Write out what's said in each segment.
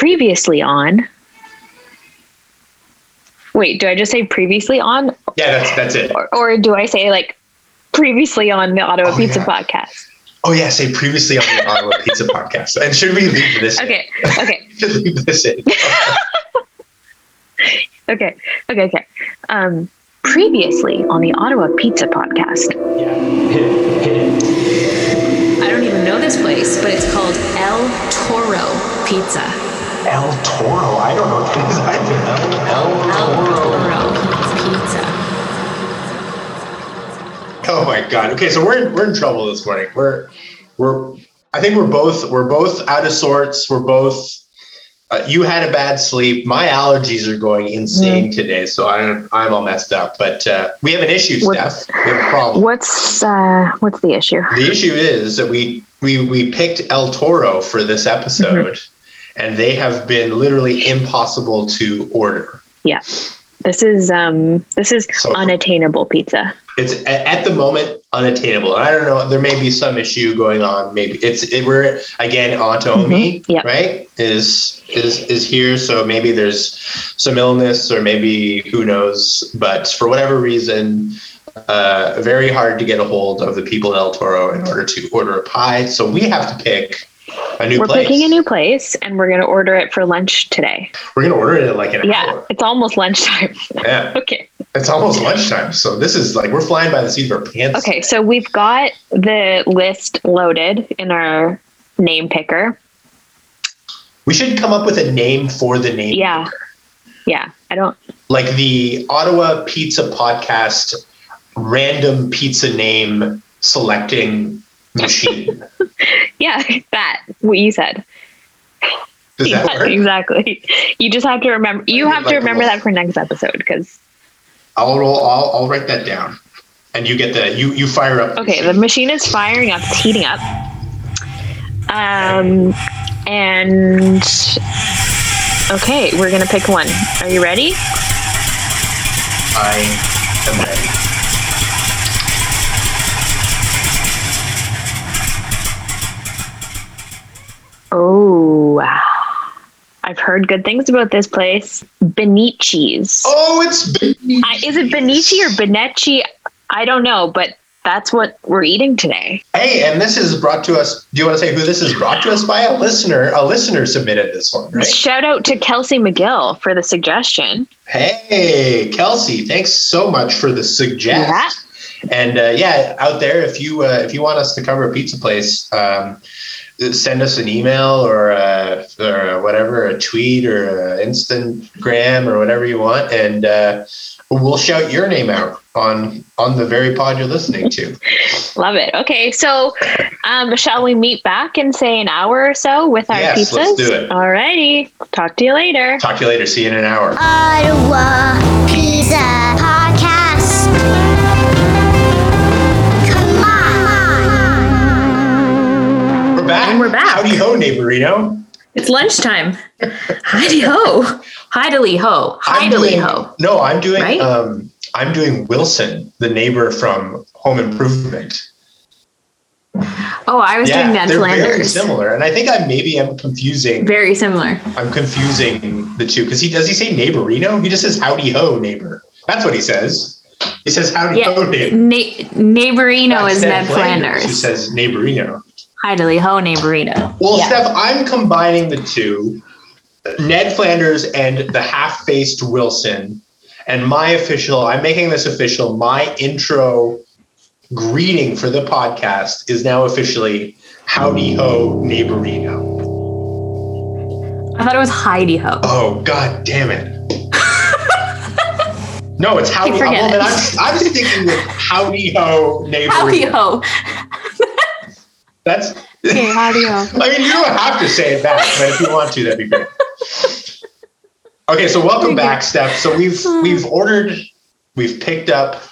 previously on. Wait, do I just say previously on, Yeah, that's that's it. or, or do I say like previously on the Ottawa Oh, Pizza yeah. podcast? Oh yeah, say previously on the Ottawa Pizza podcast. And should we leave this? in? Okay, okay, Should leave this in. okay, okay, okay. Um, previously on the Ottawa Pizza podcast. Yeah. Hit it. Hit it. I don't even know this place, but it's called El Toro Pizza. El Toro. I don't know what it is either. El, El El Toro. Toro Pizza. Oh my god. Okay, so we're in, we're in trouble this morning. We're we're I think we're both we're both out of sorts. We're both uh, you had a bad sleep. My allergies are going insane today, so I'm I'm all messed up. But uh, we have an issue, What- Steph. We have a problem. What's uh, what's the issue? The issue is that we we we picked El Toro for this episode, and they have been literally impossible to order. Yeah, this is um, this is So- unattainable pizza. It's at the moment unattainable. And I don't know. There may be some issue going on. Maybe it's it, we're again Automi, Mhm, yeah. right? Is is is here. So maybe there's some illness, or maybe who knows. But for whatever reason, uh, very hard to get a hold of the people at El Toro in order to order a pie. So we have to pick a new We're place. picking a new place, and we're gonna order it for lunch today. We're gonna order it in like an Yeah, hour. it's almost lunchtime. Yeah, okay. it's almost lunchtime. So this is like we're flying by the seat of our pants. Okay, so we've got the list loaded in our name picker. We should come up with a name for the name. Yeah. Yeah, I don't. like the Ottawa Pizza Podcast random pizza name selecting machine. Yeah, that what you said. Yeah, exactly. You just have to remember. You have to Like a remember little- that for next episode because I'll roll. I'll, I'll write that down, and you get the you you fire up. okay, the machine is firing up, it's heating up. Um, and okay, we're gonna pick one. Are you ready? I am ready. Oh, wow. I've heard good things about this place. Beneci's. Oh, it's Benny. I, is it Benici or Benecci? I don't know, but that's what we're eating today. Hey, and this is brought to us. Do you want to say who this is brought to us by? A listener. A listener submitted this one, right? Shout out to Kelsey McGill for the suggestion. Hey, Kelsey, thanks so much for the suggest. Yeah. And uh, yeah, out there, if you uh, if you want us to cover a pizza place, um, send us an email or uh, or whatever, a tweet or an Instagram or whatever you want, and uh, we'll shout your name out on on the very pod you're listening to. Love it. Okay, so um, shall we meet back in say an hour or so with our Yes, pizzas? let's do it. Alrighty. Talk to you later. Talk to you later. See you in an hour. Ottawa Pizza Podcast. Back. And we're back. Howdy ho, neighborino. It's lunchtime. Heidi ho. Heidily ho. I'm Heidily ho. No, I'm doing. Right? Um, I'm doing Wilson, the neighbor from Home Improvement. Oh, I was doing Ned they're very similar, and I think I maybe am confusing. Very similar. I'm confusing the two because he does he say neighborino? He just says howdy ho neighbor. That's what he says. He says howdy Yeah. ho neighbor. Na- neighborino is Ned Who Flanders. says neighborino? Heidily ho, neighborino. Well, Yeah. Steph, I'm combining the two, Ned Flanders and the half-faced Wilson, and my official. I'm making this official. My intro greeting for the podcast is now officially howdy ho neighborino. I thought it was Heidi ho. Oh God damn it! no, it's howdy. forget well, oh, I'm, I'm sticking with howdy ho neighborino. Howdy ho. That's. Okay, howdy ho. I mean, you don't have to say it back, but if you want to, that'd be great. Okay, so welcome back, Steph. So we've we've ordered, we've picked up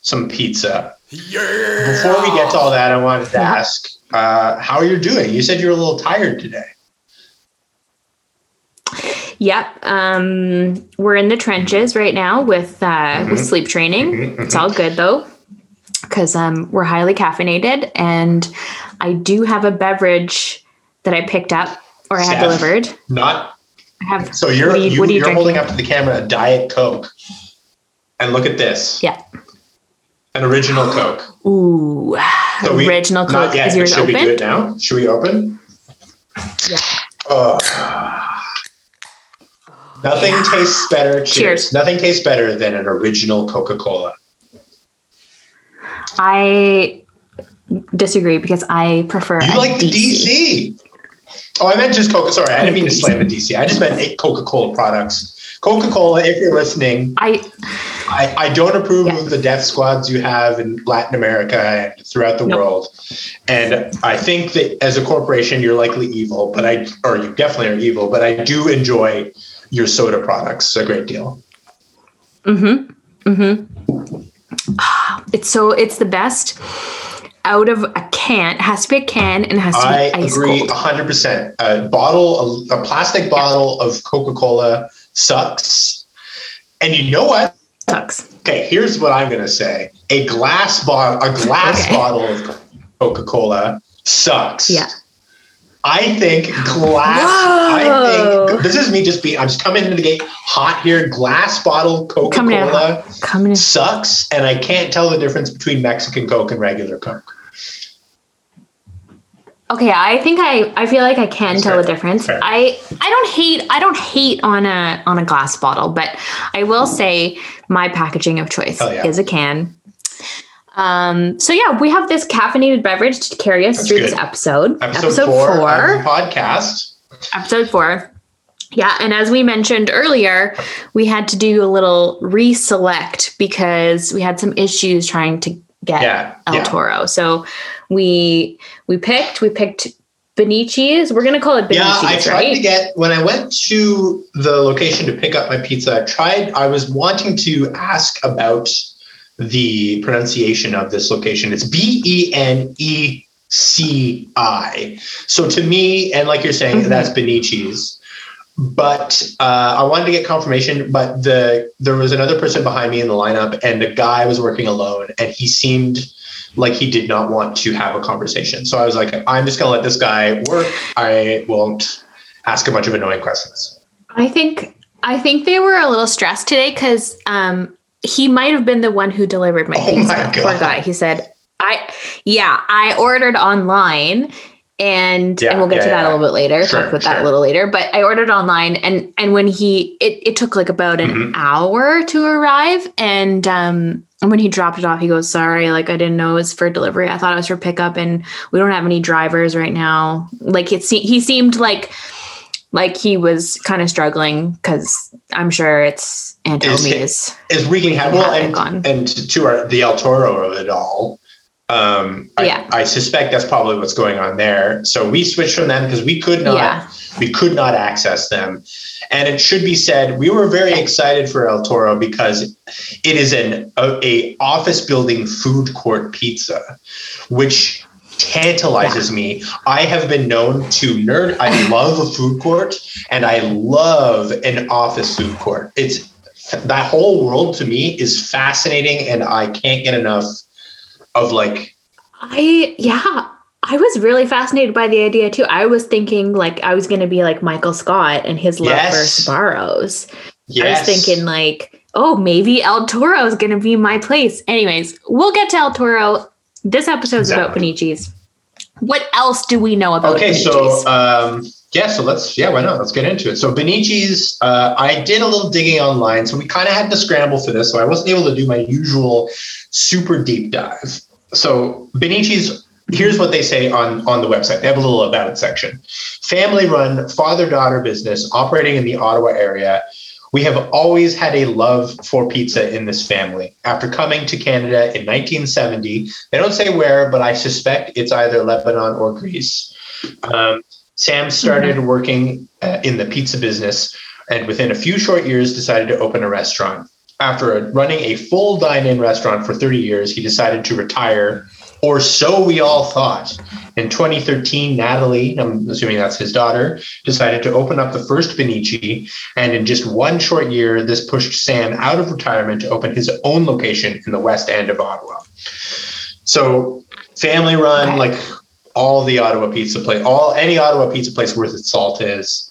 some pizza. Yeah. Before we get to all that, I wanted to ask uh, how you're doing. You said you're a little tired today. Yep. Um, we're in the trenches right now with uh, with sleep training. Mhm, It's all good though, because um, we're highly caffeinated, and I do have a beverage that I picked up or I had Steph. delivered. Not I have. so you're What are you- what are you are holding up to the camera a diet coke, and look at this, Yeah. an original coke. Ooh. So we- Original Not Coke. yet, Is yours should we do it now? Should we open? Yeah. Oh. Nothing tastes better. Cheers. Cheers. Nothing tastes better than an original Coca Cola. I disagree because I prefer. You like the DC. Oh, I meant just Coca. Sorry, I didn't mean to slam the DC. I just meant Coca Cola products. Coca Cola, if you're listening, I I, I don't approve Yeah. of the death squads you have in Latin America and throughout the No. world. And I think that as a corporation, you're likely evil, but I, or you definitely are evil, but I do enjoy your soda products a great deal. Mm-hmm. Mm-hmm. It's so it's the best out of a can. It has to be a can and it has to be I ice agree cold. 100%. A bottle, a, a plastic bottle of Coca Cola sucks. And you know what? Sucks. Okay, here's what I'm gonna say: a glass bottle, a glass Okay. bottle of Coca Cola sucks. Yeah. I think glass. I think this is me just being. I'm just coming into the gate hot here. Glass bottle Coca Cola sucks, and I can't tell the difference between Mexican Coke and regular Coke. Okay, I think I I feel like I can That's tell fair. the difference. Fair. I I don't hate I don't hate on a on a glass bottle, but I will say my packaging of choice oh, yeah. is a can. Um so yeah, we have this caffeinated beverage to carry us That's through good. this episode. Episode, four, of the podcast. episode four. Yeah, and as we mentioned earlier, we had to do a little reselect because we had some issues trying to get Yeah, El yeah. Toro. So we we picked we picked Beneci's. We're gonna call it Benecis. Yeah, I tried right? to get when I went to the location to pick up my pizza. I tried. I was wanting to ask about the pronunciation of this location. It's B E N E C I. So to me, and like you're saying, Mhm. that's Beneci's. But uh, I wanted to get confirmation. But the there was another person behind me in the lineup, and the guy was working alone, and he seemed like he did not want to have a conversation. So I was like, I'm just gonna let this guy work. I won't ask a bunch of annoying questions. I think I think they were a little stressed today because um, he might have been the one who delivered my Oh pizza. my Poor guy. He said, "I yeah, I ordered online." And Yeah, and we'll get yeah, to that yeah. a little bit later. Sure, talk about that a little later. But I ordered online, and and when he it, it took like about an Mhm. hour to arrive, and um and when he dropped it off, he goes, "Sorry, like I didn't know it was for delivery. I thought it was for pickup, and we don't have any drivers right now." Like it, se- he seemed like like he was kind of struggling because I'm sure it's Aunt Is. Is wreaking havoc. Well, and, on. and to our the El Toro of it all. Um, Yeah. I, I suspect that's probably what's going on there. So we switched from them because we could not Yeah. we could not access them. And it should be said, we were very excited for El Toro because it is an a, a office building food court pizza, which tantalizes me. I have been known to nerd. I love a food court and I love an office food court. It's that whole world to me is fascinating and I can't get enough of like I yeah. I was really fascinated by the idea too. I was thinking like I was gonna be like Michael Scott and his love Yes. for Sbarros. yes. I was thinking like, oh, maybe El Toro is gonna be my place. Anyways, we'll get to El Toro. This episode's about Exactly. Beneci's. What else do we know about Okay, Beneci's? so um, yeah, so let's yeah, why not? Let's get into it. So Beneci's, uh, I did a little digging online, so we kind of had to scramble for this, so I wasn't able to do my usual super deep dive. So Beneci's, here's what they say on on the website. They have a little about it section. Family run, father daughter business operating in the Ottawa area. We have always had a love for pizza in this family. After coming to Canada in 1970, they don't say where, but I suspect it's either Lebanon or Greece. Um, Sam started working uh, in the pizza business and within a few short years decided to open a restaurant. After running a full dine in restaurant for 30 years, he decided to retire, or so we all thought. In 2013, Natalie, I'm assuming that's his daughter, decided to open up the first Beneci. And in just one short year, this pushed Sam out of retirement to open his own location in the west end of Ottawa. So, family run, like all the Ottawa pizza place, all any Ottawa pizza place worth its salt is.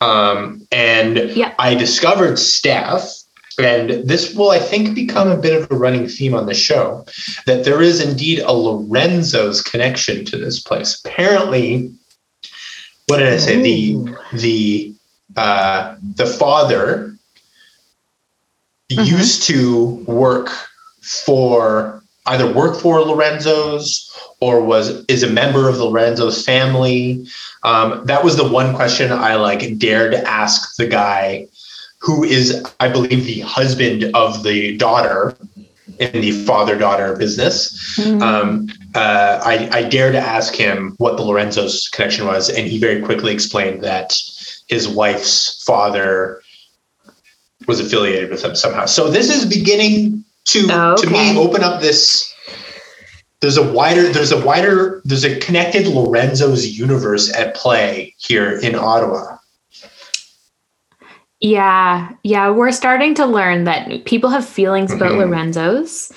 Um, and Yeah. I discovered Steph, and this will, I think, become a bit of a running theme on the show, that there is indeed a Lorenzo's connection to this place. Apparently, what did I say? The Ooh. the uh, the father Mhm. used to work for either work for Lorenzo's or was is a member of the Lorenzo's family. Um, that was the one question I like dared ask the guy who is, I believe, the husband of the daughter in the father-daughter business. Mhm. Um, uh, I, I dared to ask him what the Lorenzo's connection was, and he very quickly explained that his wife's father was affiliated with them somehow. So this is beginning to to me open up this. There's a wider, there's a wider, there's a connected Lorenzo's universe at play here in Ottawa. Yeah, yeah, we're starting to learn that people have feelings about Mhm. Lorenzo's.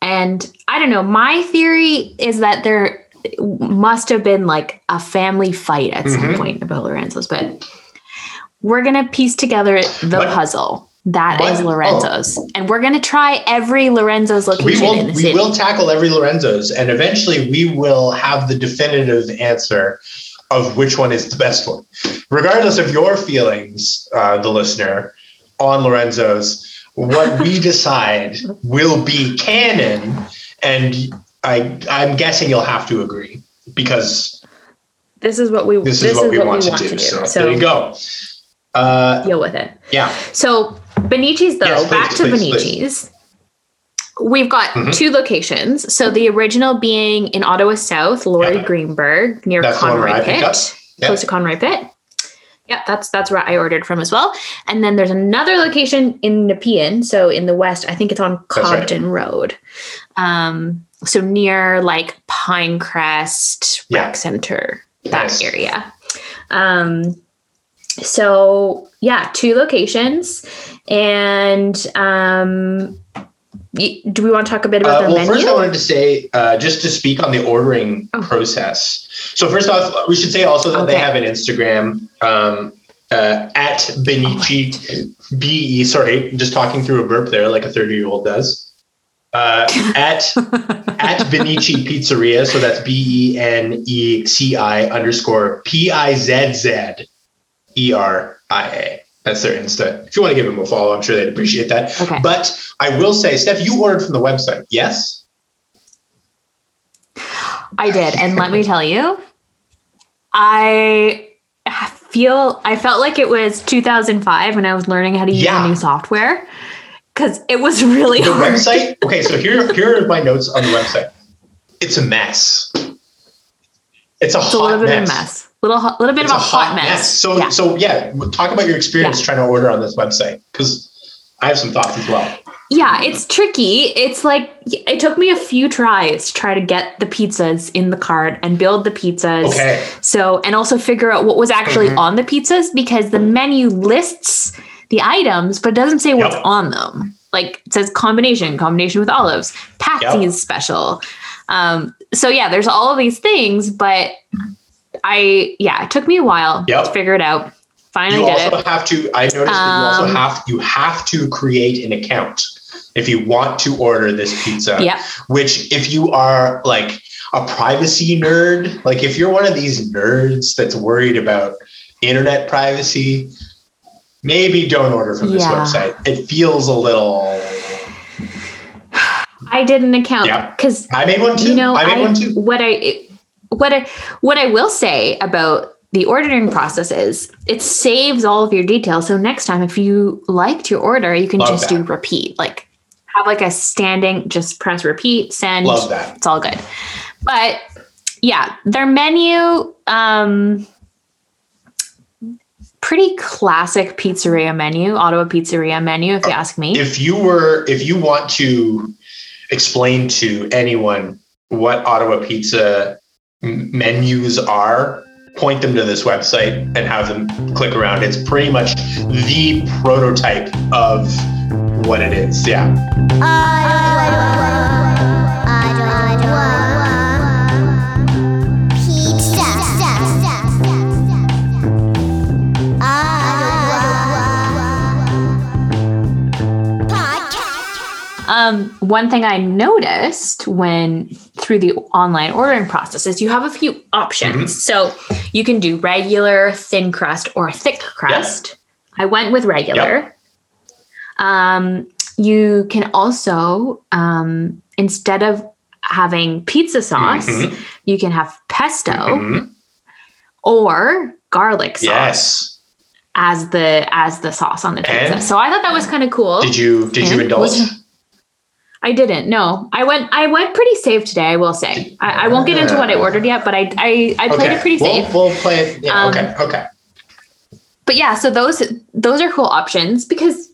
And I don't know, my theory is that there must have been like a family fight at some Mhm. point about Lorenzo's, but we're going to piece together the But- puzzle. That is But- Lorenzo's. And we're going to try every Lorenzo's We location will in the we city. will tackle every Lorenzo's, and eventually we will have the definitive answer of which one is the best one. Regardless of your feelings, uh, the listener, on Lorenzo's, what we decide will be canon, and I I'm guessing you'll have to agree because This is what we this is what we want to do. So, So, there you go. Uh, deal with it. yeah, So Beneci's though, Yes, please, back to please, Beneci's. We've got Mhm. two locations. So the original being in Ottawa South, Lorry Yeah. Greenberg near That's the one where Conroy Pit, up. Close to Conroy Pit. Yeah, that's that's where I ordered from as well. And then there's another location in Nepean, so in the west. I think it's on That's right. Cobden Road, um, so near like Pinecrest Yeah. Rec Center, that Nice. area. Um, so yeah, two locations, and um, do we want to talk a bit about Uh, their well, menu? first, I wanted to say, uh, just to speak on the ordering Oh. process. So, first off, we should say also that they have an Instagram um, uh, at Beneci, B E, sorry, just talking through a burp there, like a 30 year old does. Uh, at at Beneci Pizzeria, so that's B E N E C I underscore P I Z Z E R I A. That's their Insta. If you want to give them a follow, I'm sure they'd appreciate that. Okay. But I will say, Steph, you ordered from the website, yes? I did, and let me tell you, I feel I felt like it was 2005 when I was learning how to use Yeah. new software because it was really The hard. website. Okay, so here here are my notes on the website. It's a mess. It's a It's a hot little bit mess. of a mess, little little bit It's of a hot, mess. So yeah. so yeah, talk about your experience Yeah. trying to order on this website because I have some thoughts as well. yeah, it's tricky. It's like it took me a few tries to try to get the pizzas in the cart and build the pizzas. Okay. So, and also figure out what was actually Mhm. on the pizzas because the menu lists the items, but it doesn't say what's Yep. on them. Like it says combination, combination with olives, Patsy's special. Um, so yeah, there's all of these things, but I yeah, it took me a while Yep. to figure it out. Finally You did also it. have to. I noticed that you also Um, have you have to create an account if you want to order this pizza. Yeah. Which, if you are like a privacy nerd, like if you're one of these nerds that's worried about internet privacy, maybe don't order from this Yeah. website. It feels a little. I did an account Yeah. because I made one too. you know I made I, one too. what i what i what i will say about the ordering process is it saves all of your details so next time if you liked your order you can Love just do repeat like have like a standing just press repeat send Love that. it's all good but yeah their menu um pretty classic pizzeria menu ottawa pizzeria menu if you ask me If you were, if you want to explain to anyone what Ottawa Pizza menus are, point them to this website and have them click around. It's pretty much the prototype of what it is. Yeah. Ottawa, Um, one thing I noticed when through the online ordering process is you have a few options. So you can do regular, thin crust, or thick crust. I went with regular. Um, you can also, um, instead of having pizza sauce, Mhm. you can have pesto Mhm. or garlic sauce Yes. as the as the sauce on the pizza. And- so I thought that was kind of cool. Did you did you indulge? was- I didn't. No, I went. I went pretty safe today. I will say. I, I won't get into what I ordered yet, but I I, I played it pretty we'll, safe. We'll play it. Yeah. Um, okay. Okay. But yeah, so those those are cool options because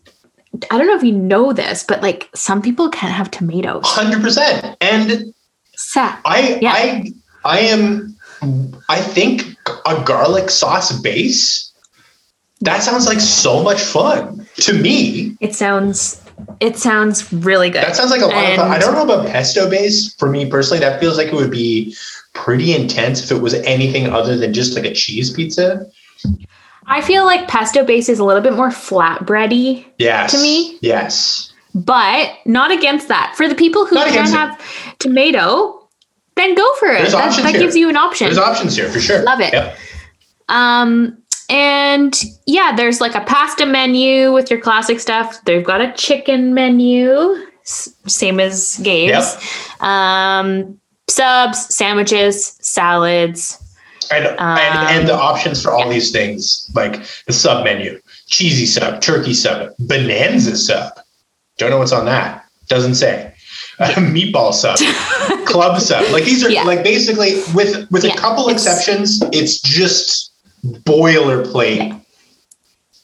I don't know if you know this, but like some people can't have tomatoes. Hundred percent. And Sa- I Yeah. I I am I think a garlic sauce base. That sounds like so much fun to me. It sounds it sounds really good. That sounds like a lot of fun. I don't know about pesto base. For me personally, that feels like it would be pretty intense if it was anything other than just like a cheese pizza. I feel like pesto base is a little bit more flatbready, Yes. To me? Yes. but not against that. For the people who Not can against it. have tomato, then go for it. There's That, that gives you an option. There's options here for sure. Love it. Yep. Um, and yeah, there's like a pasta menu with your classic stuff. They've got a chicken menu, same as Gabe's. Um, subs, sandwiches, salads. And, Um, and and the options for all these things, like the sub menu, cheesy sub, turkey sub, bonanza sub. Don't know what's on that. Doesn't say. Uh, meatball sub, club sub. Like these are Yeah. like basically with with Yeah, a couple it's- exceptions, it's just boilerplate.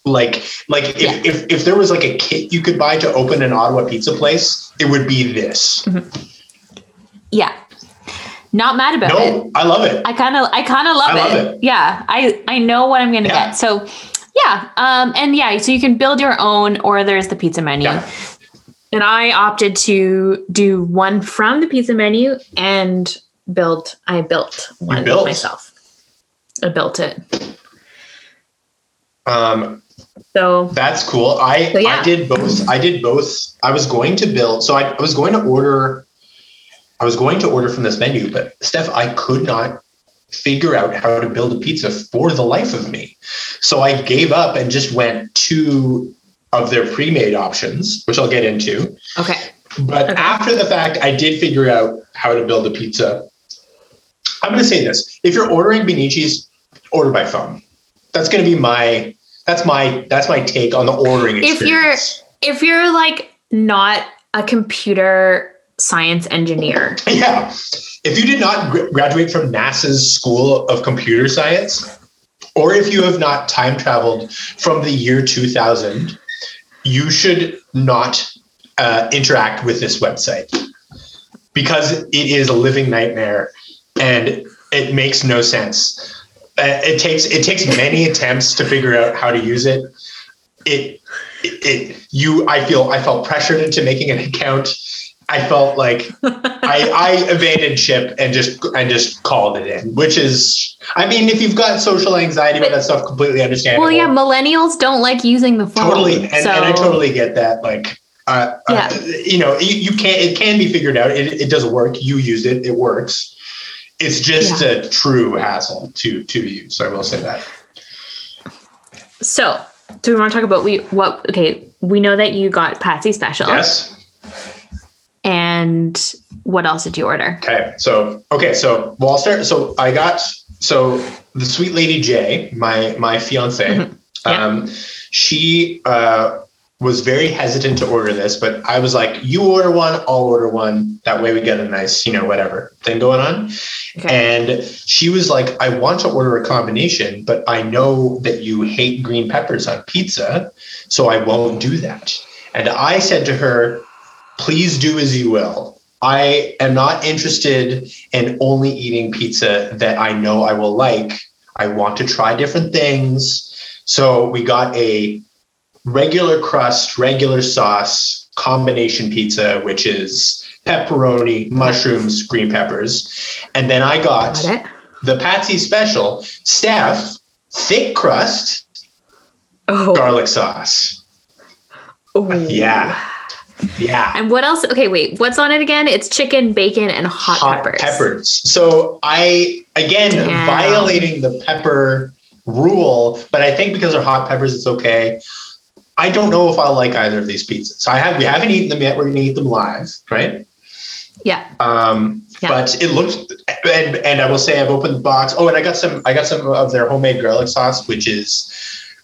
Like like if, Yeah. if if there was like a kit you could buy to open an Ottawa pizza place, it would be this. Yeah. Not mad about it. I love it. I kind of, I kind of love, I love it. it. Yeah, I, I know what I'm gonna Yeah. get. So, yeah, um, and yeah, so you can build your own, or there's the pizza menu. Yeah. And I opted to do one from the pizza menu and build. I built one built? myself. Built it. Um, So That's cool. I So, yeah. I did both. I did both. I was going to build. So I, I was going to order. I was going to order from this menu, but Steph, I could not figure out how to build a pizza for the life of me. So I gave up and just went to of their pre-made options, which I'll get into. okay, But Okay. after the fact, I did figure out how to build a pizza. I'm going to say this: if you're ordering Beneci's, order by phone. That's going to be my that's my that's my take on the ordering experience. If you're- if you're like not a computer science engineer, yeah, if you did not gr- graduate from NASA's School of Computer Science, or if you have not time traveled from the year 2000, you should not uh, interact with this website because it is a living nightmare and it makes no sense. Uh, it takes it takes many attempts to figure out how to use it. It, it it you I feel I felt pressured into making an account. I felt like I, I abandoned ship and just and just called it in, which is I mean if you've got social anxiety about that stuff, completely understandable. well, yeah, millennials don't like using the phone. totally, and, so, and I totally get that. Like, uh, Yeah. uh, you know, you, you can it can be figured out. It, it does work. You use it. It works. It's just a true hassle to to use. I will say that. So, do we want to talk about we what? Okay, we know that you got Patsy special. Yes. And what else did you order? Okay. So okay. So well, I'll start. So I got so the sweet lady J, my my fiance. Mhm. Yeah. Um, she uh, was very hesitant to order this, but I was like, "You order one, I'll order one. That way, we get a nice, you know, whatever thing going on." Okay. And she was like, "I want to order a combination, but I know that you hate green peppers on pizza, so I won't do that." And I said to her, "Please do as you will." I am not interested in only eating pizza that I know I will like. I want to try different things. So we got a regular crust, regular sauce combination pizza, which is pepperoni, mushrooms, green peppers. And then I got Got the Patsy special, Steph, thick crust, Oh, garlic sauce. Ooh. Yeah. Yeah. And what else? Okay, wait. What's on it again? It's chicken, bacon, and hot, peppers. So I again Damn. violating the pepper rule, but I think because they're hot peppers, it's okay. I don't know if I'll like either of these pizzas. So I have we haven't eaten them yet. We're gonna eat them live, right? Yeah. Um, Yeah. but it looks and and I will say I've opened the box. Oh, and I got some I got some of their homemade garlic sauce, which is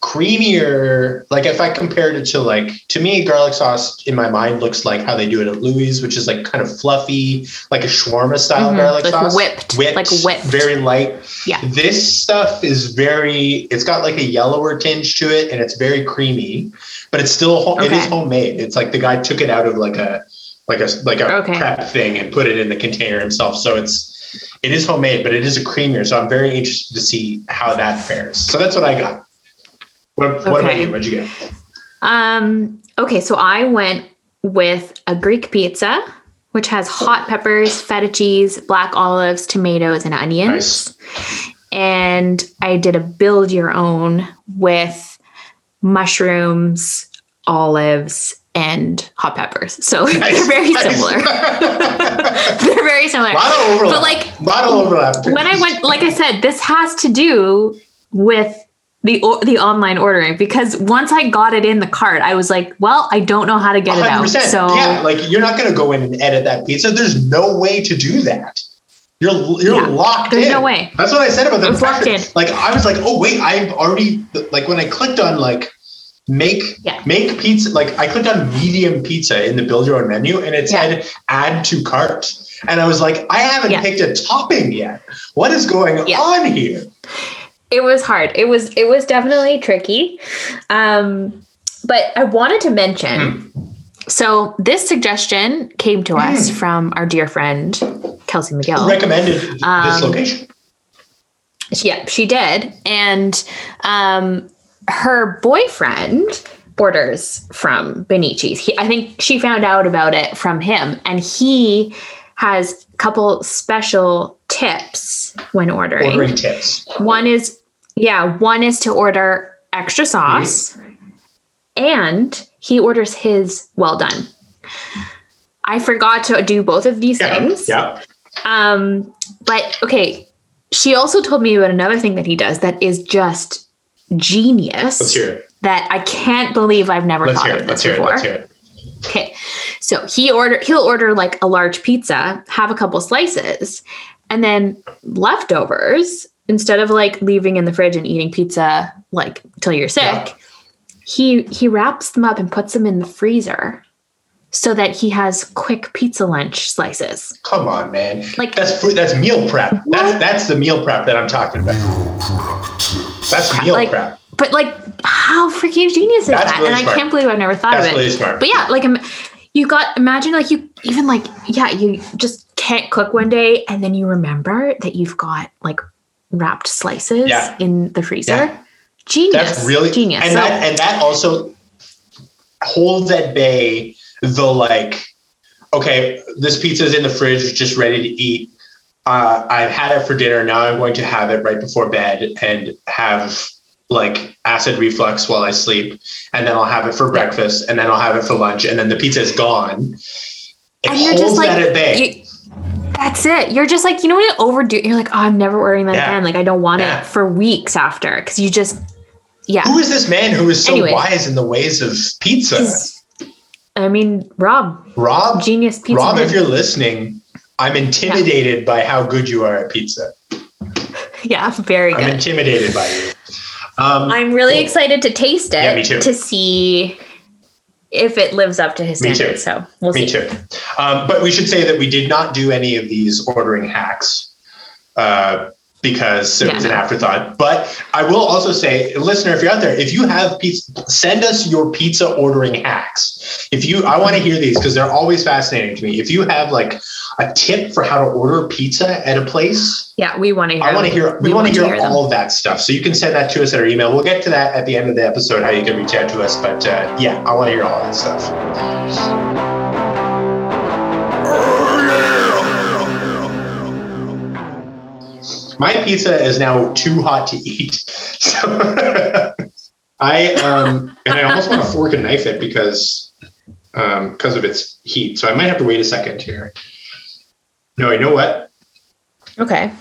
creamier. Like if I compared it to like to me, garlic sauce in my mind looks like how they do it at Louis, which is like kind of fluffy, like a shawarma style Mhm, garlic like sauce. whipped, like whipped. very light. Yeah. This stuff is very. It's got like a yellower tinge to it, and it's very creamy, but it's still ho- it is homemade. It's like the guy took it out of like a like a like a Okay. prep thing and put it in the container himself. So it's it is homemade, but it is a creamier. So I'm very interested to see how that fares. So that's what I got. What, what about you? What'd you get? Um, okay, so I went with a Greek pizza, which has hot peppers, feta cheese, black olives, tomatoes, and onions. Nice. And I did a build your own with mushrooms, olives, and hot peppers. So they're very Nice. similar. they're very similar. A lot of overlap. But like a lot of overlap. when I went, like I said, this has to do with the o- the online ordering because once I got it in the cart, I was like, well, I don't know how to get it out. So yeah, like you're not going to go in and edit that pizza. There's no way to do that. You're you're Yeah, locked there's in. no way. That's what I said about the locked in. Like I was like, oh wait, I've already like when I clicked on like make Yeah. make pizza. Like I clicked on medium pizza in the build your own menu, and it Yeah. said add to cart. And I was like, I haven't Yeah. picked a topping yet. What is going Yeah. on here? It was hard. It was it was definitely tricky. Um, but I wanted to mention. So this suggestion came to us Mm. from our dear friend Kelsey McGill. recommended this Um, location? Yeah, she did. And um, her boyfriend orders from Beneci's. He, I think she found out about it from him, and he has a couple special tips when ordering. Ordering tips. One is, yeah, one is to order extra sauce, and he orders his well done. I forgot to do both of these Yeah. things. Yeah. Um, but okay, she also told me about another thing that he does that is just genius. Let's hear it. That I can't believe I've never Let's thought hear of it. this Let's hear it. before. Let's hear it. Okay, so he order he'll order like a large pizza, have a couple slices, and then leftovers. Instead of like leaving in the fridge and eating pizza like till you're sick, Yeah. he he wraps them up and puts them in the freezer so that he has quick pizza lunch slices. Come on, man. Like- that's that's meal prep. That's What? that's the meal prep that I'm talking about. That's meal Like, prep. But like, how freaking genius is That's that? really and smart. I can't believe I've never thought That's of it. really smart. But yeah, like im- you got imagine like you even like yeah you just can't cook one day and then you remember that you've got like wrapped slices Yeah. in the freezer. Yeah. Genius. That's really genius. And So- that and that also holds at bay the like, okay, this pizza is in the fridge, just ready to eat. Uh, I've had it for dinner. Now I'm going to have it right before bed and have like acid reflux while I sleep, and then I'll have it for breakfast, and then I'll have it for lunch, and then the pizza is gone. It and you're just like that at bay. you- that's it. You're just like you know when you overdo. You're like, oh, I'm never ordering that Yeah. again. Like I don't want Yeah. it for weeks after because you just yeah. Who is this man who is so Anyway. wise in the ways of pizza? I mean, Rob, Rob, genius pizza. Rob, man. if you're listening, I'm intimidated by how good you are at pizza. yeah, very I'm intimidated by you. Um, I'm really excited to taste it Yeah, me too. to see if it lives up to his Me too. So we'll me see. too. Um, but we should say that we did not do any of these ordering hacks uh, because it Yeah, was an afterthought. But I will also say, listener, if you're out there, if you have pizza, send us your pizza ordering hacks. If you, I want to hear these because they're always fascinating to me. If you have like a tip for how to order pizza at a place, Yeah, we want to hear. I want to hear. We, want to hear, them. all of that stuff. So you can send that to us at our email. We'll get to that at the end of the episode. How you can reach out to us. But uh, yeah, I want to hear all that stuff. My pizza is now too hot to eat. So I um and I almost want to fork and knife it because um, because of its heat. So I might have to wait a second here. No, you know what? Okay.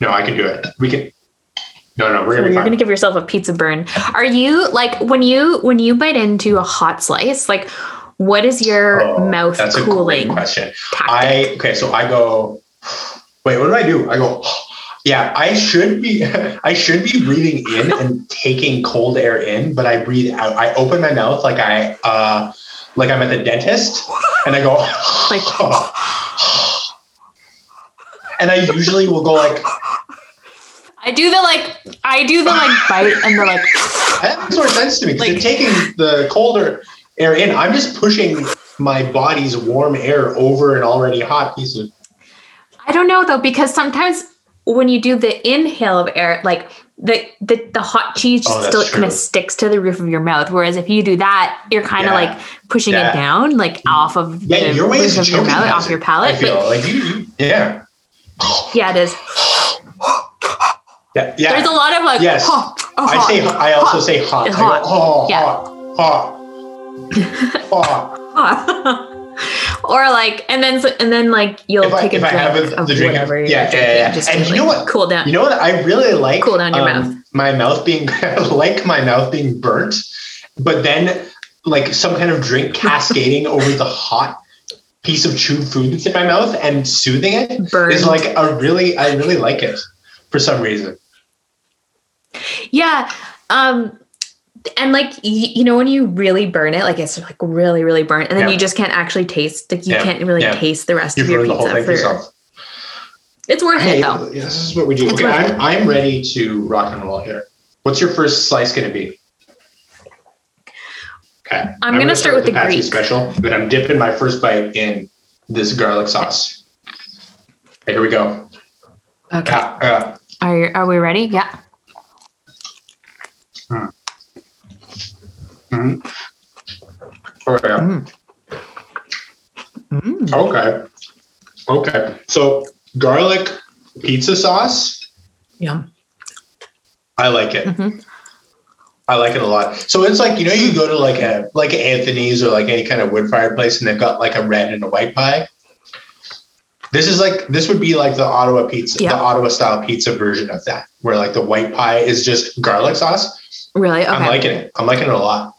No, I can do it. We can. No, no, we're gonna You're gonna give yourself a pizza burn. Are you like when you when you bite into a hot slice? Like, what is your Oh, mouth That's a great cooling question. tactic? I okay, so I go. Wait, what do I do? I go. Yeah, I should be. I should be breathing in and taking cold air in, but I breathe out. I open my mouth like I, uh, like I'm at the dentist, and I go Like- and I usually will go like I do the like I do the like bite and the like. that makes more sense to me because Like- taking the colder air in, I'm just pushing my body's warm air over an already hot piece of. I don't know though because sometimes when you do the inhale of air, like the the, the hot cheese Oh, still kind of sticks to the roof of your mouth. Whereas if you do that, you're kind of Yeah. like pushing Yeah. it down, like off of Yeah, the your way roof is of your mouth, off your palate. I feel But like you, yeah. yeah, it is. Yeah, yeah. There's a lot of like. Yes. "Huh, oh, I say I also hot." say hot. I go, Hot. oh, Yeah. hot, hot. or like, and then and then like you'll If I- take a drink have a- of the drink- whatever. you're yeah, yeah, yeah. Just And you know what? Cool down. You know what? I really like Cool down your um, mouth. My mouth being like my mouth being burnt, but then like some kind of drink cascading over the hot piece of chewed food that's in my mouth and soothing it is Burned. like a really I really like it for some reason. Yeah. Um and like y- you know when you really burn it, like it's like really, really burnt, and then Yeah. you just can't actually taste like you Yeah. can't really Yeah. taste the rest You've of your ruined the whole pizza. thing for For, yourself. it's worth Hey, it though. yeah, this is what we do. It's Okay. I'm, I'm ready to rock and roll here. What's your first slice going to be? Okay. I'm gonna start with the Patsy Greek. special, but I'm dipping my first bite in this garlic sauce. Okay, here we go. Okay. Yeah, yeah. Are you, are we ready? Yeah. Mhm. Oh, yeah. Mm. Mm. Okay. Okay. So garlic pizza sauce, Yum. I like it. Mhm. I like it a lot. So it's like you know you go to like a like Anthony's or like any kind of wood fired place and they've got like a red and a white pie. This is like this would be like the Ottawa pizza, Yeah. the Ottawa style pizza version of that, where like the white pie is just garlic sauce. Really? Okay. I'm liking it. I'm liking it a lot.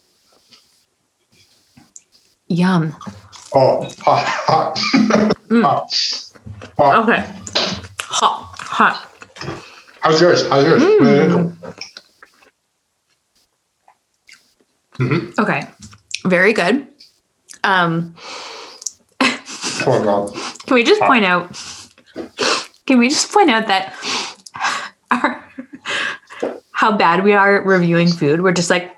Yum. Oh, hot, hot, Mm. hot. hot. Okay. Hot. Hot. How's yours? How's yours? Mm. Mhm. Okay. Very good. Um, Oh can we just point out? Can we just point out that our, how bad we are at reviewing food? We're just like,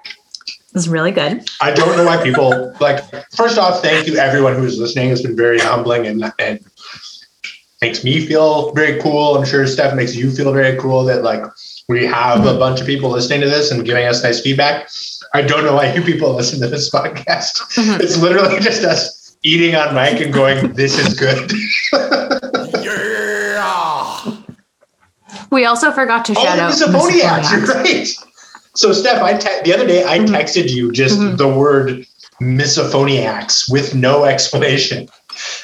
this is really good. I don't know why people like. First off, thank you everyone who's listening. It's been very humbling and and makes me feel very cool. I'm sure Steph makes you feel very cool that like we have a bunch of people listening to this and giving us nice feedback. I don't know why you people listen to this podcast. Mhm. It's literally just us eating on mic and going, "This is good." yeah. We also forgot to Oh, shout the out misophonia. You're Misophoniacs. right. So, Steph, I te- the other day I Mhm. texted you just Mhm. the word misophoniacs with no explanation,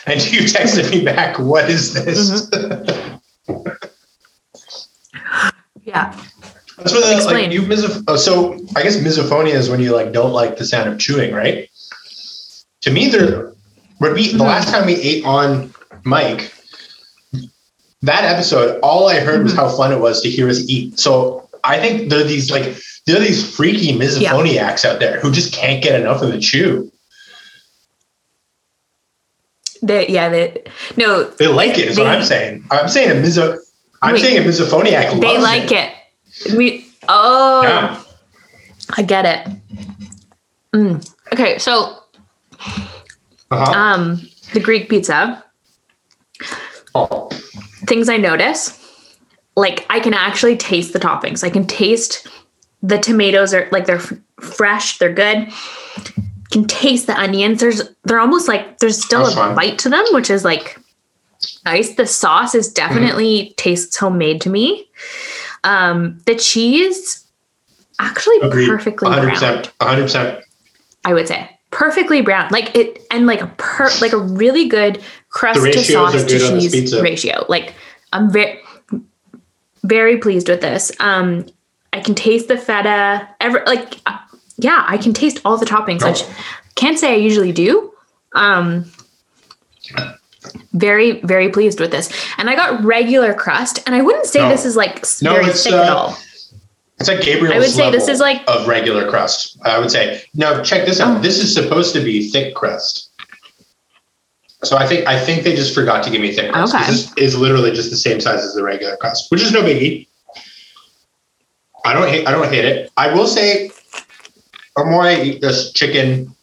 and you texted me back, "What is this?" Mm-hmm. Yeah. That's what the, like Explain. you misoph- oh, So, I guess misophonia is when you like don't like the sound of chewing, right? To me, there would be the Mhm. last time we ate on mic. That episode, all I heard was Mhm. how fun it was to hear us eat. So I think there are these like there are these freaky misophoniacs out there who just can't get enough of the chew. They, yeah. They, no, They like it, is what I'm saying. I'm saying a miso. I'm Wait. saying a misophoniac. they like it. We, oh, Yeah. I get it. Mm. Okay. So, Uh-huh. um, the Greek pizza, oh. things I notice, like I can actually taste the toppings. I can taste the tomatoes are like they're fresh, they're good. Can taste the onions. There's they're almost like there's still That's a fine. bite to them, which is like nice. The sauce is definitely tastes homemade to me. Um, the cheese actually Agreed. perfectly 100%. browned. 100%. I would say perfectly brown, like it, and like a per, like a really good crust to sauce to good on this cheese ratio. Like I'm very, very pleased with this. Um, I can taste the feta. Ever like, uh, yeah, I can taste all the toppings. Oh. Which can't say I usually do. Um, very, very pleased with this. And I got regular crust, and I wouldn't say No. this is like No, very it's, thick at uh, all. It's like Gabriel's I would say this is like- of regular crust. I would say no. Check this out. Oh. This is supposed to be thick crust. So I think I think they just forgot to give me thick crust. Okay. This is literally just the same size as the regular crust, which is no biggie. I don't hate I don't hate it. I will say, the more I eat this chicken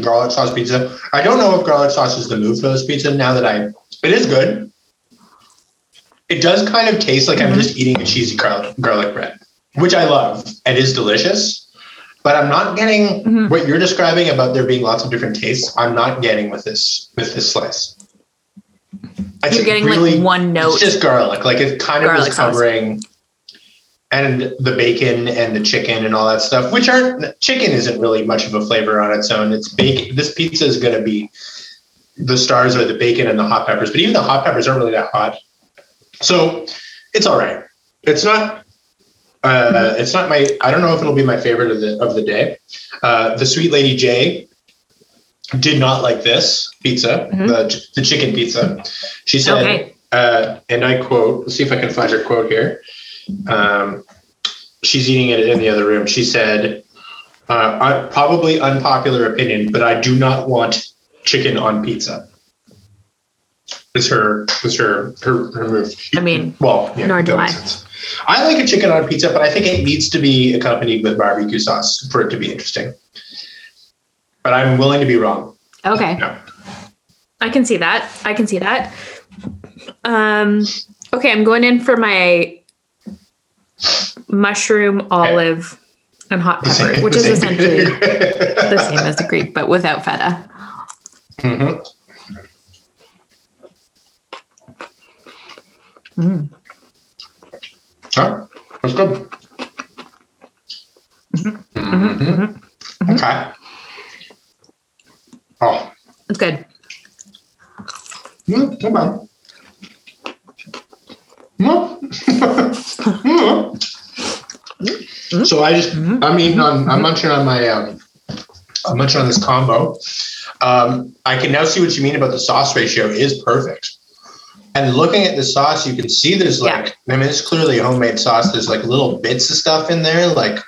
garlic sauce pizza, I don't know if garlic sauce is the move for this pizza. Now that I, it is good. It does kind of taste like I'm Mhm. just eating a cheesy garlic, garlic bread, which I love and is delicious. But I'm not getting Mhm. what you're describing about there being lots of different tastes. I'm not getting with this with this slice. It's You're getting really- like one note. It's just garlic. Like it kind of Garlic is sauce. And the bacon and the chicken and all that stuff. Which aren't chicken isn't really much of a flavor on its own. It's bacon. This pizza is going to be the stars are the bacon and the hot peppers, but even the hot peppers aren't really that hot. So it's all right. It's not. Uh, it's not my. I don't know if it'll be my favorite of the of the day. Uh, the sweet lady J did not like this pizza, Mhm. the the chicken pizza. She said, Okay. uh, and I quote. Let's see if I can find her quote here. Um, she's eating it in the other room. She said, uh, I, "Probably unpopular opinion, but I do not want chicken on pizza." Is her is her her, her move? I mean, Well, yeah, Nor do I. sense. I like a chicken on pizza, but I think it needs to be accompanied with barbecue sauce for it to be interesting. But I'm willing to be wrong. okay. No. I can see that. I can see that. Um, okay, I'm going in for my mushroom, olive, and hot pepper, which is essentially the same as the Greek, but without feta. Mhm. Mm. Huh? That's good. Mhm. Hmm. Okay. Oh, It's good. mm, not bad. Mm. Mm. so I just, I'm eating on, I'm munching on my, um, I'm munching on this combo. Um, I can now see what you mean about the sauce ratio is perfect. And looking at the sauce, you can see there's like, I mean, it's clearly a homemade sauce. There's like little bits of stuff in there. Like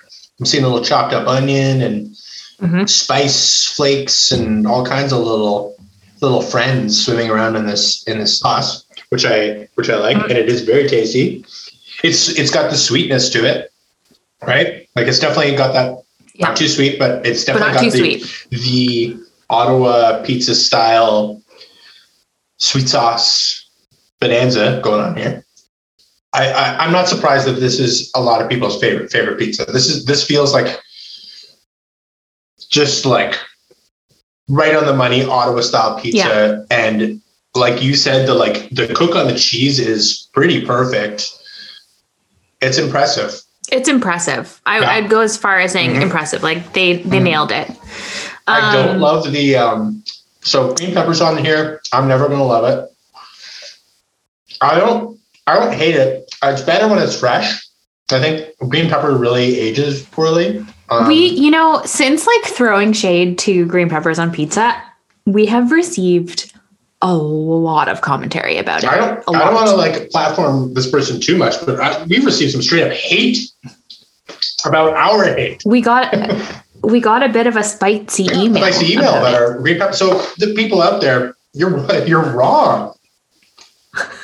I'm seeing a little chopped up onion and Mhm. spice flakes and all kinds of little little friends swimming around in this in this sauce, which I which I like, and it is very tasty. It's it's got the sweetness to it, right? Like it's definitely got that Yeah. not too sweet, but it's definitely not got the, sweet. the Ottawa pizza style sweet sauce bonanza going on here. I, I I'm not surprised that this is a lot of people's favorite favorite pizza. This is this feels like just like right on the money Ottawa style pizza and like you said the like the cook on the cheese is pretty perfect. It's impressive. It's impressive. I, Yeah. I'd go as far as saying Mhm. impressive. Like they they Mhm. nailed it. I don't Um, love the um so green peppers on here. I'm never gonna love it. I don't I don't hate it. It's better when it's fresh. I think green pepper really ages poorly. Um, we, you know, since like throwing shade to green peppers on pizza, we have received a lot of commentary about it. I don't I don't want to like platform this person too much, but I, we've received some straight up hate about our hate. we got we got a bit of a spicy email. Spicy email about our. So the people out there, you're you're wrong.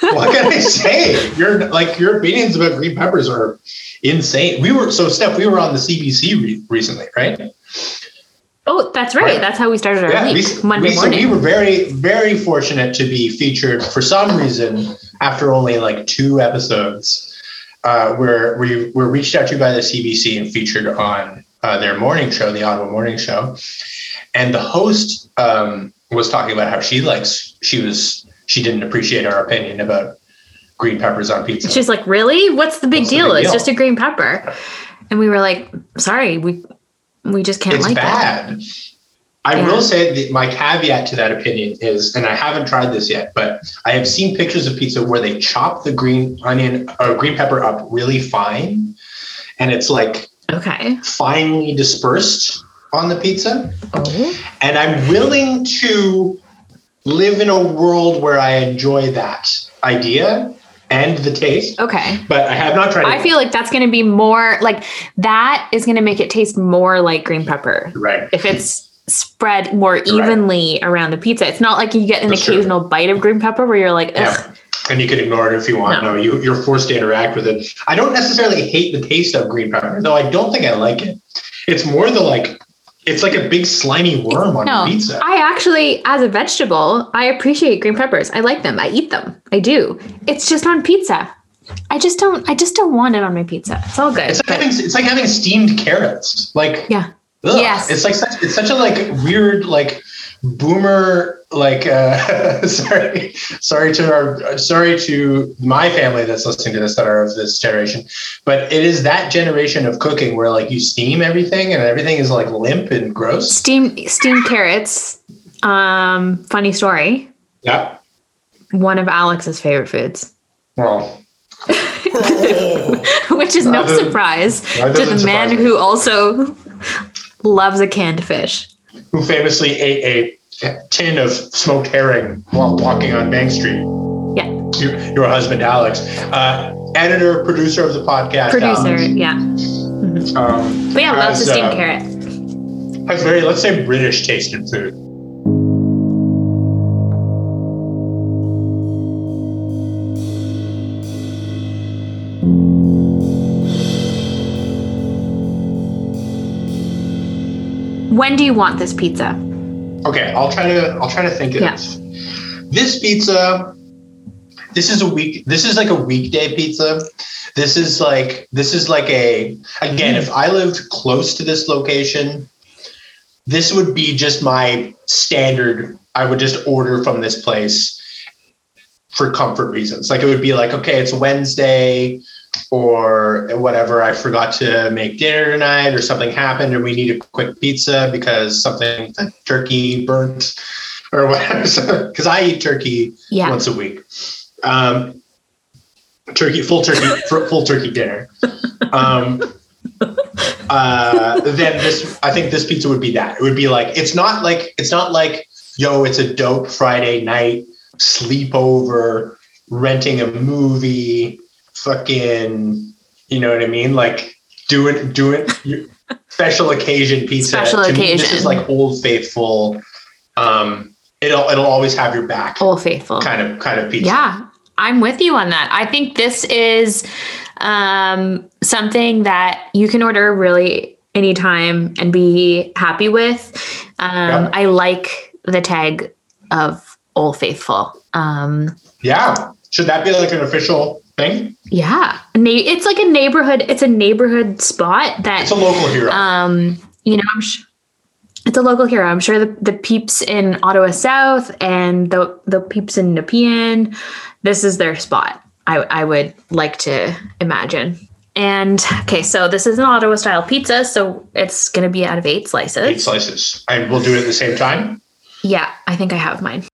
what can I say? Your like your opinions about green peppers are insane. We were so Steph, we were on the CBC re- recently, right? Oh, that's right. Right. That's how we started our week, we, Monday we, so we were very very fortunate to be featured for some reason after only like two episodes, uh, where we were reached out to by the CBC and featured on uh, their morning show, the Ottawa Morning Show, and the host um, was talking about how she likes she was she didn't appreciate our opinion about green peppers on pizza. She's like, "Really? What's the big What's the deal? big It's deal?" just a green pepper." And we were like, "Sorry, we we just can't it's like it." bad. I Yeah. will say that my caveat to that opinion is, and I haven't tried this yet, but I have seen pictures of pizza where they chop the green onion or green pepper up really fine, and it's like Okay. finely dispersed on the pizza. Oh. And I'm willing to live in a world where I enjoy that idea and the taste, Okay. but I have not tried I feel like that's going to be more like that is going to make it taste more like green pepper right. if it's spread more evenly around the pizza. It's not like you get an That's true. occasional bite of green pepper where you're like. Yeah. And you can ignore it if you want. No. No, you, you're forced to interact with it. I don't necessarily hate the taste of green pepper, though I don't think I like it. It's more the like, it's like a big slimy worm on No, pizza. I actually, as a vegetable, I appreciate green peppers. I like them. I eat them. I do. It's just on pizza. I just don't. I just don't want it on my pizza. It's all good. it's like but- having it's like having steamed carrots. Like yeah. ugh. Yes. it's like such it's such a like weird like boomer like uh sorry sorry to our sorry to my family that's listening to this that are of this generation but it is that generation of cooking where like you steam everything and everything is like limp and gross Steamed steamed carrots. Um, funny story. yeah One of Alex's favorite foods, well which is no surprise to the man me. who also loves a canned fish. who famously ate a tin of smoked herring while walking on Bank Street Yeah, your, your husband alex uh editor producer of the podcast producer. Alex. Yeah, um but yeah, loves the steamed uh, carrot. has very let's say british taste in food When do you want this pizza? Okay i'll try to i'll try to think of Yeah. this. This pizza this is a week this is like a weekday pizza. This is like this is like a again if i lived close to this location this would be just my standard i would just order from this place for comfort reasons. Like it would be like okay it's wednesday or whatever i forgot to make dinner tonight or something happened and we need a quick pizza because something the turkey burnt or whatever because i eat turkey Yeah, once a week. Um, turkey, full turkey, full turkey dinner. Um, uh, then this, I think this pizza would be that. It would be like it's not like it's not like yo, it's a dope Friday night sleepover, renting a movie, fucking, you know what I mean? Like doing doing special occasion pizza. Special To me, this occasion. is like Old Faithful. Um, it'll it'll always have your back Old Faithful. kind of kind of pizza. Yeah, I'm with you on that. I think this is um, something that you can order really anytime and be happy with. Um, Yeah. I like the tag of Old Faithful. Um, Yeah. Should that be like an official thing? yeah, it's like a neighborhood. It's a neighborhood spot that It's a local hero. um, you know, I'm sh- it's a local hero. I'm sure the, the peeps in Ottawa South and the the peeps in Nepean, this is their spot. I I would like to imagine. And okay, so this is an Ottawa style pizza, so it's gonna be out of eight slices. Eight slices. And we'll do it at the same time. Yeah, I think I have mine.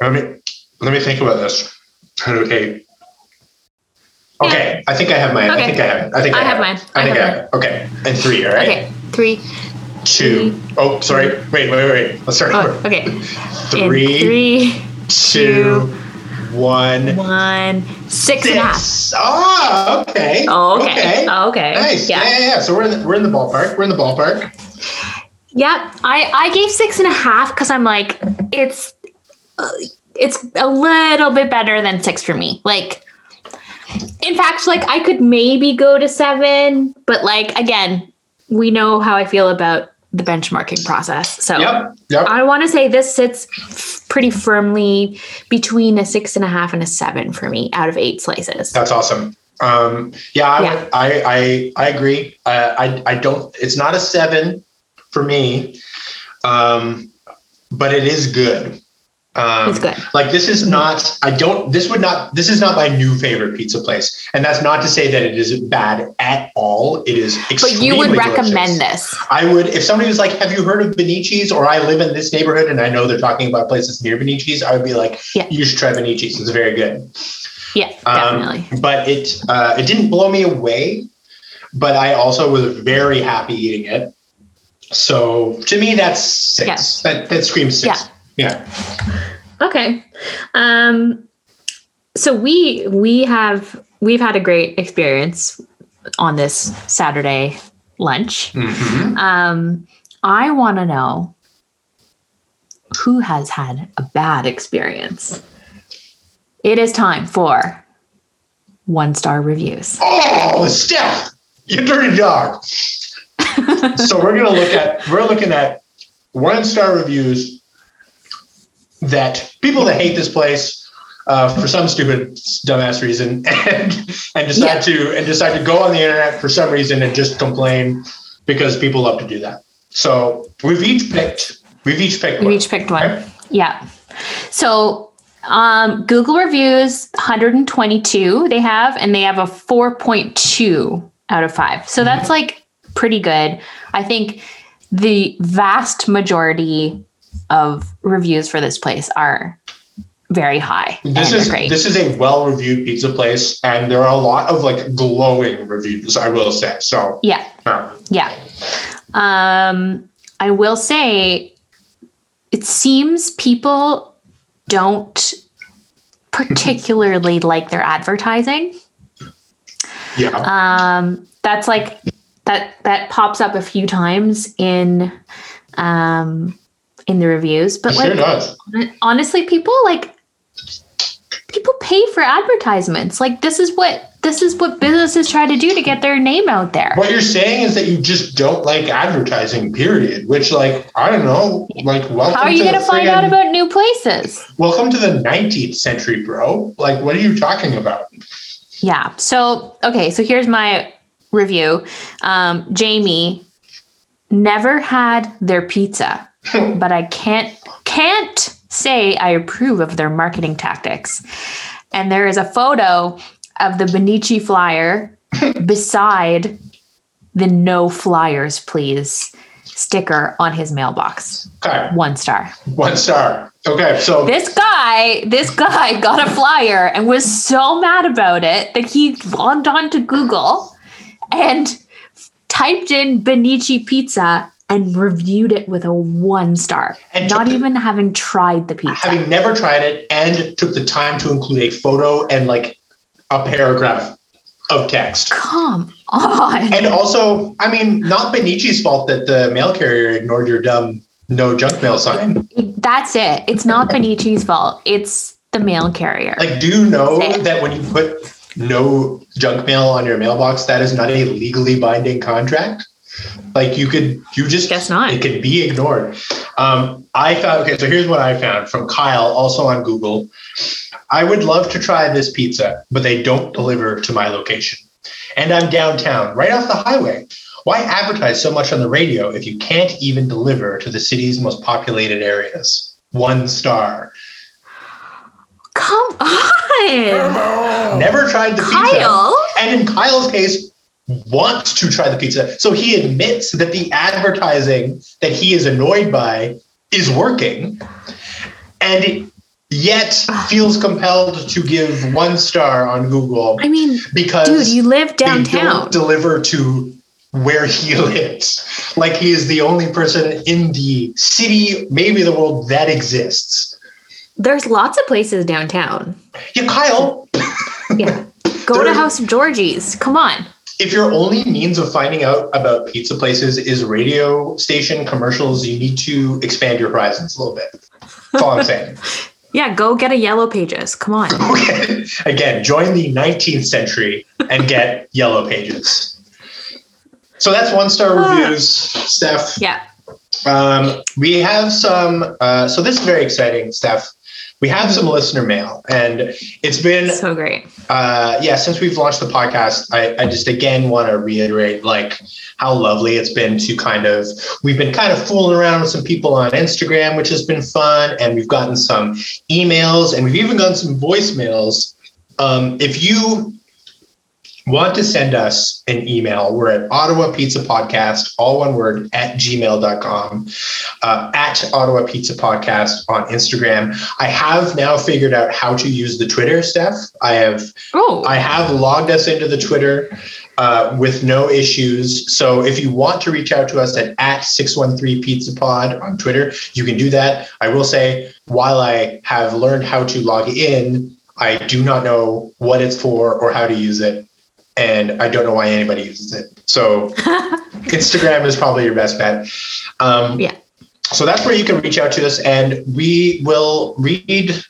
Let me let me think about this. Out of eight. Okay, I think I have mine. I Okay. think I have it. I think I, I have mine. I I think I have. Okay. And three, all right? Okay, three. Two. Oh, sorry. Wait, wait, wait. Let's start Oh, over. okay. Three, three, two, one. one, six and a half. Six. Oh, okay. Oh, okay. Okay. Oh, okay. Nice. Yeah. Yeah. yeah, yeah. So we're in the, we're in the ballpark. We're in the ballpark. Yep. I, I gave six and a half because I'm like, it's uh, it's a little bit better than six for me. Like, in fact, like I could maybe go to seven, but like again, we know how I feel about the benchmarking process. So Yep. Yep. I want to say this sits pretty firmly between a six and a half and a seven for me out of eight slices. That's awesome. Um, yeah, I, Yeah. I, I, I agree. Uh, I, I don't, it's not a seven for me, um, but it is good. Um, It's good. Like this is not. I don't. This would not. This is not my new favorite pizza place, and that's not to say that it is bad at all. It is. But you would extremely recommend this. I would, if somebody was like, "Have you heard of Beneci's?" or "I live in this neighborhood and I know they're talking about places near Beneci's," I would be like, Yeah. "You should try Beneci's. It's very good." Yeah, Um, definitely. but it uh, it didn't blow me away, but I also was very happy eating it. So to me, that's six. Yes. That that screams six. Yeah. Okay. Um so we we have we've had a great experience on this Saturday lunch. Mhm. Um I want to know who has had a bad experience. It is time for one star reviews. Oh, Steph, you dirty dog. so we're gonna look at we're looking at one star reviews that people that hate this place uh, for some stupid dumbass reason and and decide Yeah. to and decide to go on the internet for some reason and just complain because people love to do that. So we've each picked we've each picked We one. each picked one. Okay. Yeah. So um, Google reviews 122 they have, and they have a 4.2 out of five. So that's like pretty good. I think the vast majority of reviews for this place are very high. This is great. this is a well reviewed pizza place, and there are a lot of like glowing reviews. I will say so. yeah. uh, Yeah. Um, I will say it seems people don't particularly like their advertising. yeah. Um, that's like that that pops up a few times in um in the reviews. But It sure like does. honestly, people like people pay for advertisements. Like this is what this is what businesses try to do to get their name out there. What you're saying is that you just don't like advertising, period. Which, like, I don't know, like, welcome. How are you going to find out about new places? Welcome to the 19th century, bro. Like, what are you talking about? Yeah. So, okay. So here's my review. Um, Jamie never had their pizza, but I can't can't say I approve of their marketing tactics. And there is a photo of the Beneci flyer beside the no flyers please sticker on his mailbox. Okay, One star. one star. Okay, so This guy, this guy got a flyer and was so mad about it that he logged on to Google and typed in Beneci pizza and reviewed it with a one star, And not the- even having tried the pizza. having never tried it and took the time to include a photo and like a paragraph of text. Come on. And also, I mean, not Beneci's fault that the mail carrier ignored your dumb no junk mail sign. That's it. It's not Beneci's fault. It's the mail carrier. Like, do you know that when you put no junk mail on your mailbox, that is not a legally binding contract? Like you could, you just Guess not. It could be ignored. Um, I found okay. So here's what I found from Kyle, also on Google. I would love to try this pizza, but they don't deliver to my location, and I'm downtown, right off the highway. Why advertise so much on the radio if you can't even deliver to the city's most populated areas? One star. Come on. Never tried the pizza. Kyle. And in Kyle's case, wants to try the pizza. So he admits that the advertising that he is annoyed by is working. And yet feels compelled to give one star on Google I mean, because dude, you live downtown. deliver to where he lives. Like he is the only person in the city, maybe the world that exists. There's lots of places downtown. Yeah, Kyle, Yeah. Go to House of Georgie's. Come on. If your only means of finding out about pizza places is radio station commercials, you need to expand your horizons a little bit. That's all I'm saying. Yeah, go get a yellow pages. Come on. Okay. Again, join the 19th century and get yellow pages. So that's one star reviews, Steph. Yeah. Um, we have some. Uh, so this is very exciting, Steph. We have some listener mail, and it's been So great. uh, yeah, since we've launched the podcast, I, I just again want to reiterate like how lovely it's been to kind of we've been kind of fooling around with some people on Instagram, which has been fun, and we've gotten some emails and we've even gotten some voicemails. Um, if you want to send us an email, we're at Ottawa Pizza Podcast, all one word, at gmail.com, uh, at Ottawa Pizza Podcast on Instagram. I have now figured out how to use the Twitter, Steph. I have Oh, I have logged us into the Twitter uh, with no issues. So if you want to reach out to us at, at 613 Pizza Pod on Twitter, you can do that. I will say, while I have learned how to log in, I do not know what it's for or how to use it. And I don't know why anybody uses it. So Instagram is probably your best bet. Um, Yeah. So that's where you can reach out to us, and we will read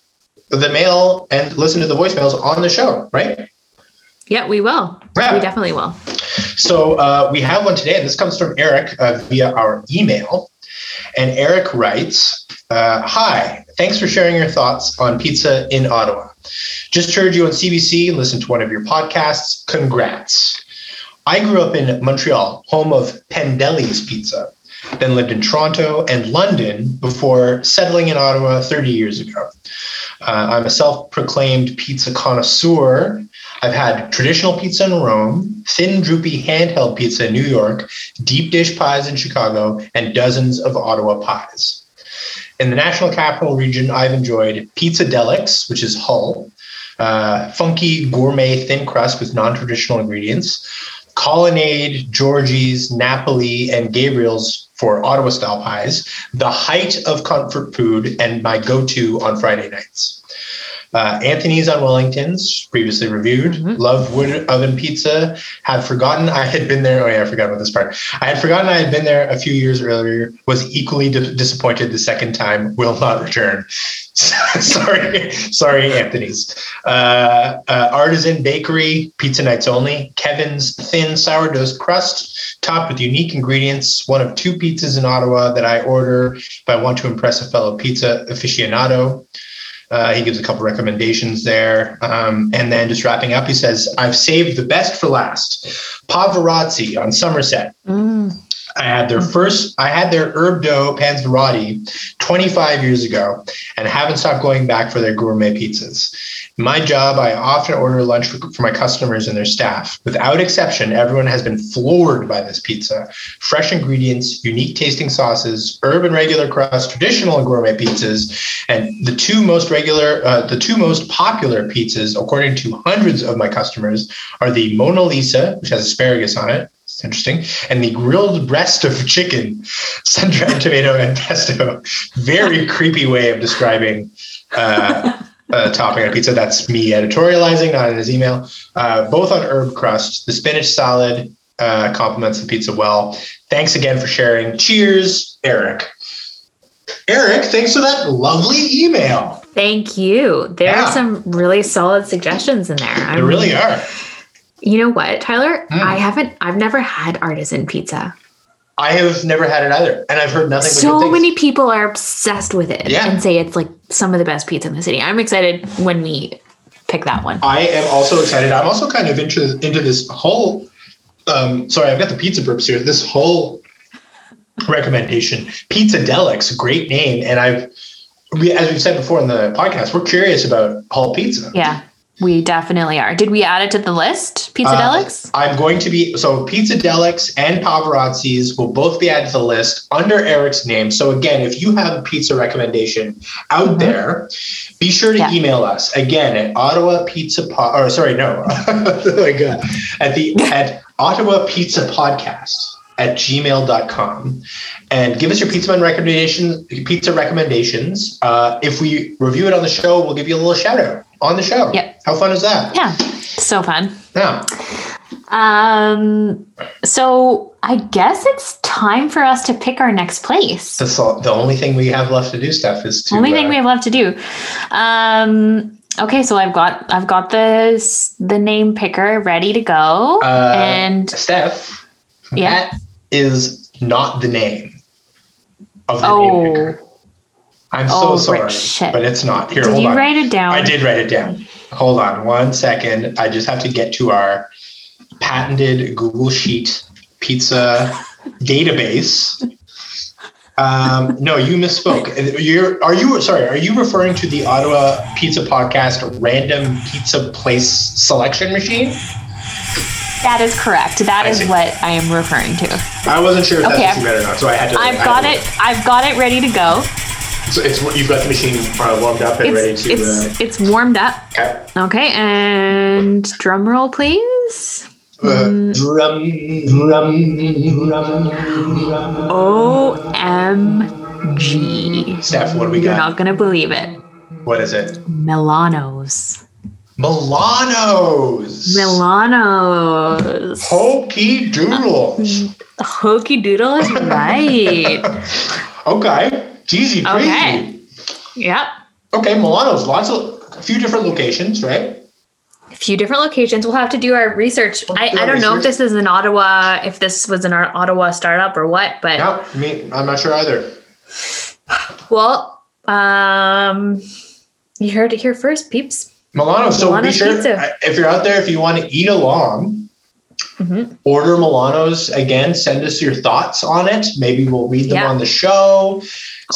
the mail and listen to the voicemails on the show, right? yeah, we will. Yeah. We definitely will. So uh, we have one today. and This comes from Eric uh, via our email. And Eric writes uh, Hi, thanks for sharing your thoughts on pizza in Ottawa. Just heard you on CBC and listened to one of your podcasts. Congrats. I grew up in Montreal, home of Pendelli's Pizza, then lived in Toronto and London before settling in Ottawa 30 years ago. Uh, I'm a self proclaimed pizza connoisseur. I've had traditional pizza in Rome, thin, droopy handheld pizza in New York, deep dish pies in Chicago, and dozens of Ottawa pies. In the National Capital Region, I've enjoyed Pizza Delix, which is Hull, uh, funky gourmet thin crust with non traditional ingredients, Colonnade, Georgie's, Napoli, and Gabriel's for Ottawa style pies, the height of comfort food and my go to on Friday nights. Uh, Anthony's on Wellington's, previously reviewed. Mhm. Love wood oven pizza. Had forgotten I had been there. Oh yeah, I forgot about this part. I had forgotten I had been there a few years earlier. Was equally di- disappointed the second time. Will not return. sorry, sorry, Anthony's. Uh, uh, Artisan Bakery, pizza nights only. Kevin's thin sourdough crust, topped with unique ingredients. One of two pizzas in Ottawa that I order if I want to impress a fellow pizza aficionado. Uh, he gives a couple recommendations there. Um, and then just wrapping up, he says, I've saved the best for last. Pavarazzi on Somerset. Mm. I had their first, I had their herb dough panzerotti 25 years ago and haven't stopped going back for their gourmet pizzas. My job, I often order lunch for, for my customers and their staff. Without exception, everyone has been floored by this pizza. Fresh ingredients, unique tasting sauces, herb and regular crust, traditional and gourmet pizzas, and the two most regular, uh, the two most popular pizzas, according to hundreds of my customers, are the Mona Lisa, which has asparagus on it. It's interesting. And the grilled breast of chicken, sun-dried tomato and pesto. Very creepy way of describing uh, a topping on pizza. That's me editorializing, not in his email. Uh, both on herb crust. The spinach salad uh, complements the pizza well. Thanks again for sharing. Cheers, Eric. Eric, thanks for that lovely email. Thank you. There Yeah. are some really solid suggestions in there. They I'm- really are. You know what, Tyler? Mm. I haven't. I've never had artisan pizza. I have never had it either, and I've heard nothing. So many people are obsessed with it Yeah. and say it's like some of the best pizza in the city. I'm excited when we pick that one. I am also excited. I'm also kind of into into this whole. Um, sorry, I've got the pizza burps here. This whole recommendation, Pizza Delix, great name, and I've we, as we've said before in the podcast, we're curious about Hull Pizza. Yeah, we definitely are. Did we add it to the list? Pizza Uh, Delix? I'm going to be so Pizza Delix and Pavarazzi's will both be added to the list under Eric's name. So again, if you have a pizza recommendation out Mhm. there, be sure to Yeah. email us again at Ottawa Pizza Pod. Or sorry, no, my god, at the at Ottawa Pizza Podcast at gmail.com and give us your pizza man recommendations pizza recommendations uh, if we review it on the show we'll give you a little shout out on the show Yep. how fun is that Yeah, so fun. yeah Um, so I guess it's time for us to pick our next place. That's all, the only thing we have left to do, Steph, is to. Only thing uh, we have left to do. Um, okay, so I've got I've got the the name picker ready to go, Uh, and Steph, Yeah. that is not the name of the Oh. name picker. I'm Oh, so sorry, shit. but it's not. Here, Did hold you on. write it down? I did write it down. Hold on one second. I just have to get to our patented Google Sheet pizza database. Um, no, you misspoke. You're are you sorry? Are you referring to the Ottawa Pizza Podcast random pizza place selection machine? That is correct. That I is see. what I am referring to. I wasn't sure if Okay, that's what you meant or not, so I had to. I I've had got it. I've got it ready to go. So it's you've got the machine uh, warmed up and ready to. it's it's warmed up. uh, okay. Okay, and drum roll, please. Uh, drum, drum, drum, drum. O M G. Steph, what do we You're got? not gonna believe it. What is it? Milanos. Milanos. Milanos. Hokey doodles. Hokey doodle is right. Okay. Easy breezy. Okay. yep. Okay, Milanos. Lots of a few different locations, right? A few different locations. We'll have to do our research. I, do I our don't know if this is an Ottawa, if this was an Ottawa startup or what, but No, me, I'm not sure either. well, um, you heard it here first, peeps. Milano. So be sure pizza. if you're out there, if you want to eat along, Mhm. order Milanos again. Send us your thoughts on it. Maybe we'll read them Yeah. on the show.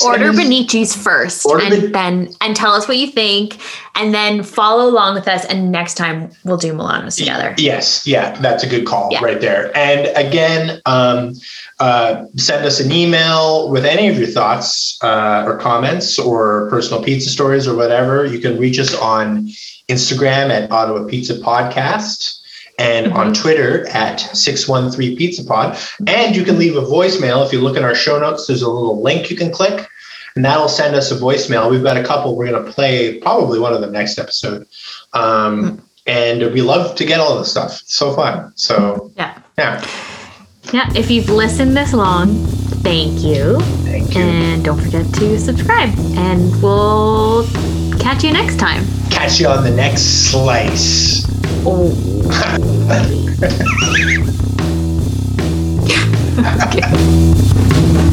Order Beneci's first, Order and Ben- then and tell us what you think, and then follow along with us. And next time we'll do Milanos together. Yes, yeah, that's a good call Yeah. right there. And again, um, uh, send us an email with any of your thoughts uh, or comments or personal pizza stories or whatever. You can reach us on Instagram at Ottawa Pizza Podcast and on Twitter at 613 Pizza Pod. And you can leave a voicemail. If you look in our show notes, there's a little link you can click. And that'll send us a voicemail. We've got a couple we're going to play, probably one of the next episode. Um, and we love to get all this stuff. It's so fun. So Yeah. yeah, Yeah. If you've listened this long, thank you, thank you. and don't forget to subscribe. And we'll catch you next time. Catch you on the next slice. Oh. okay.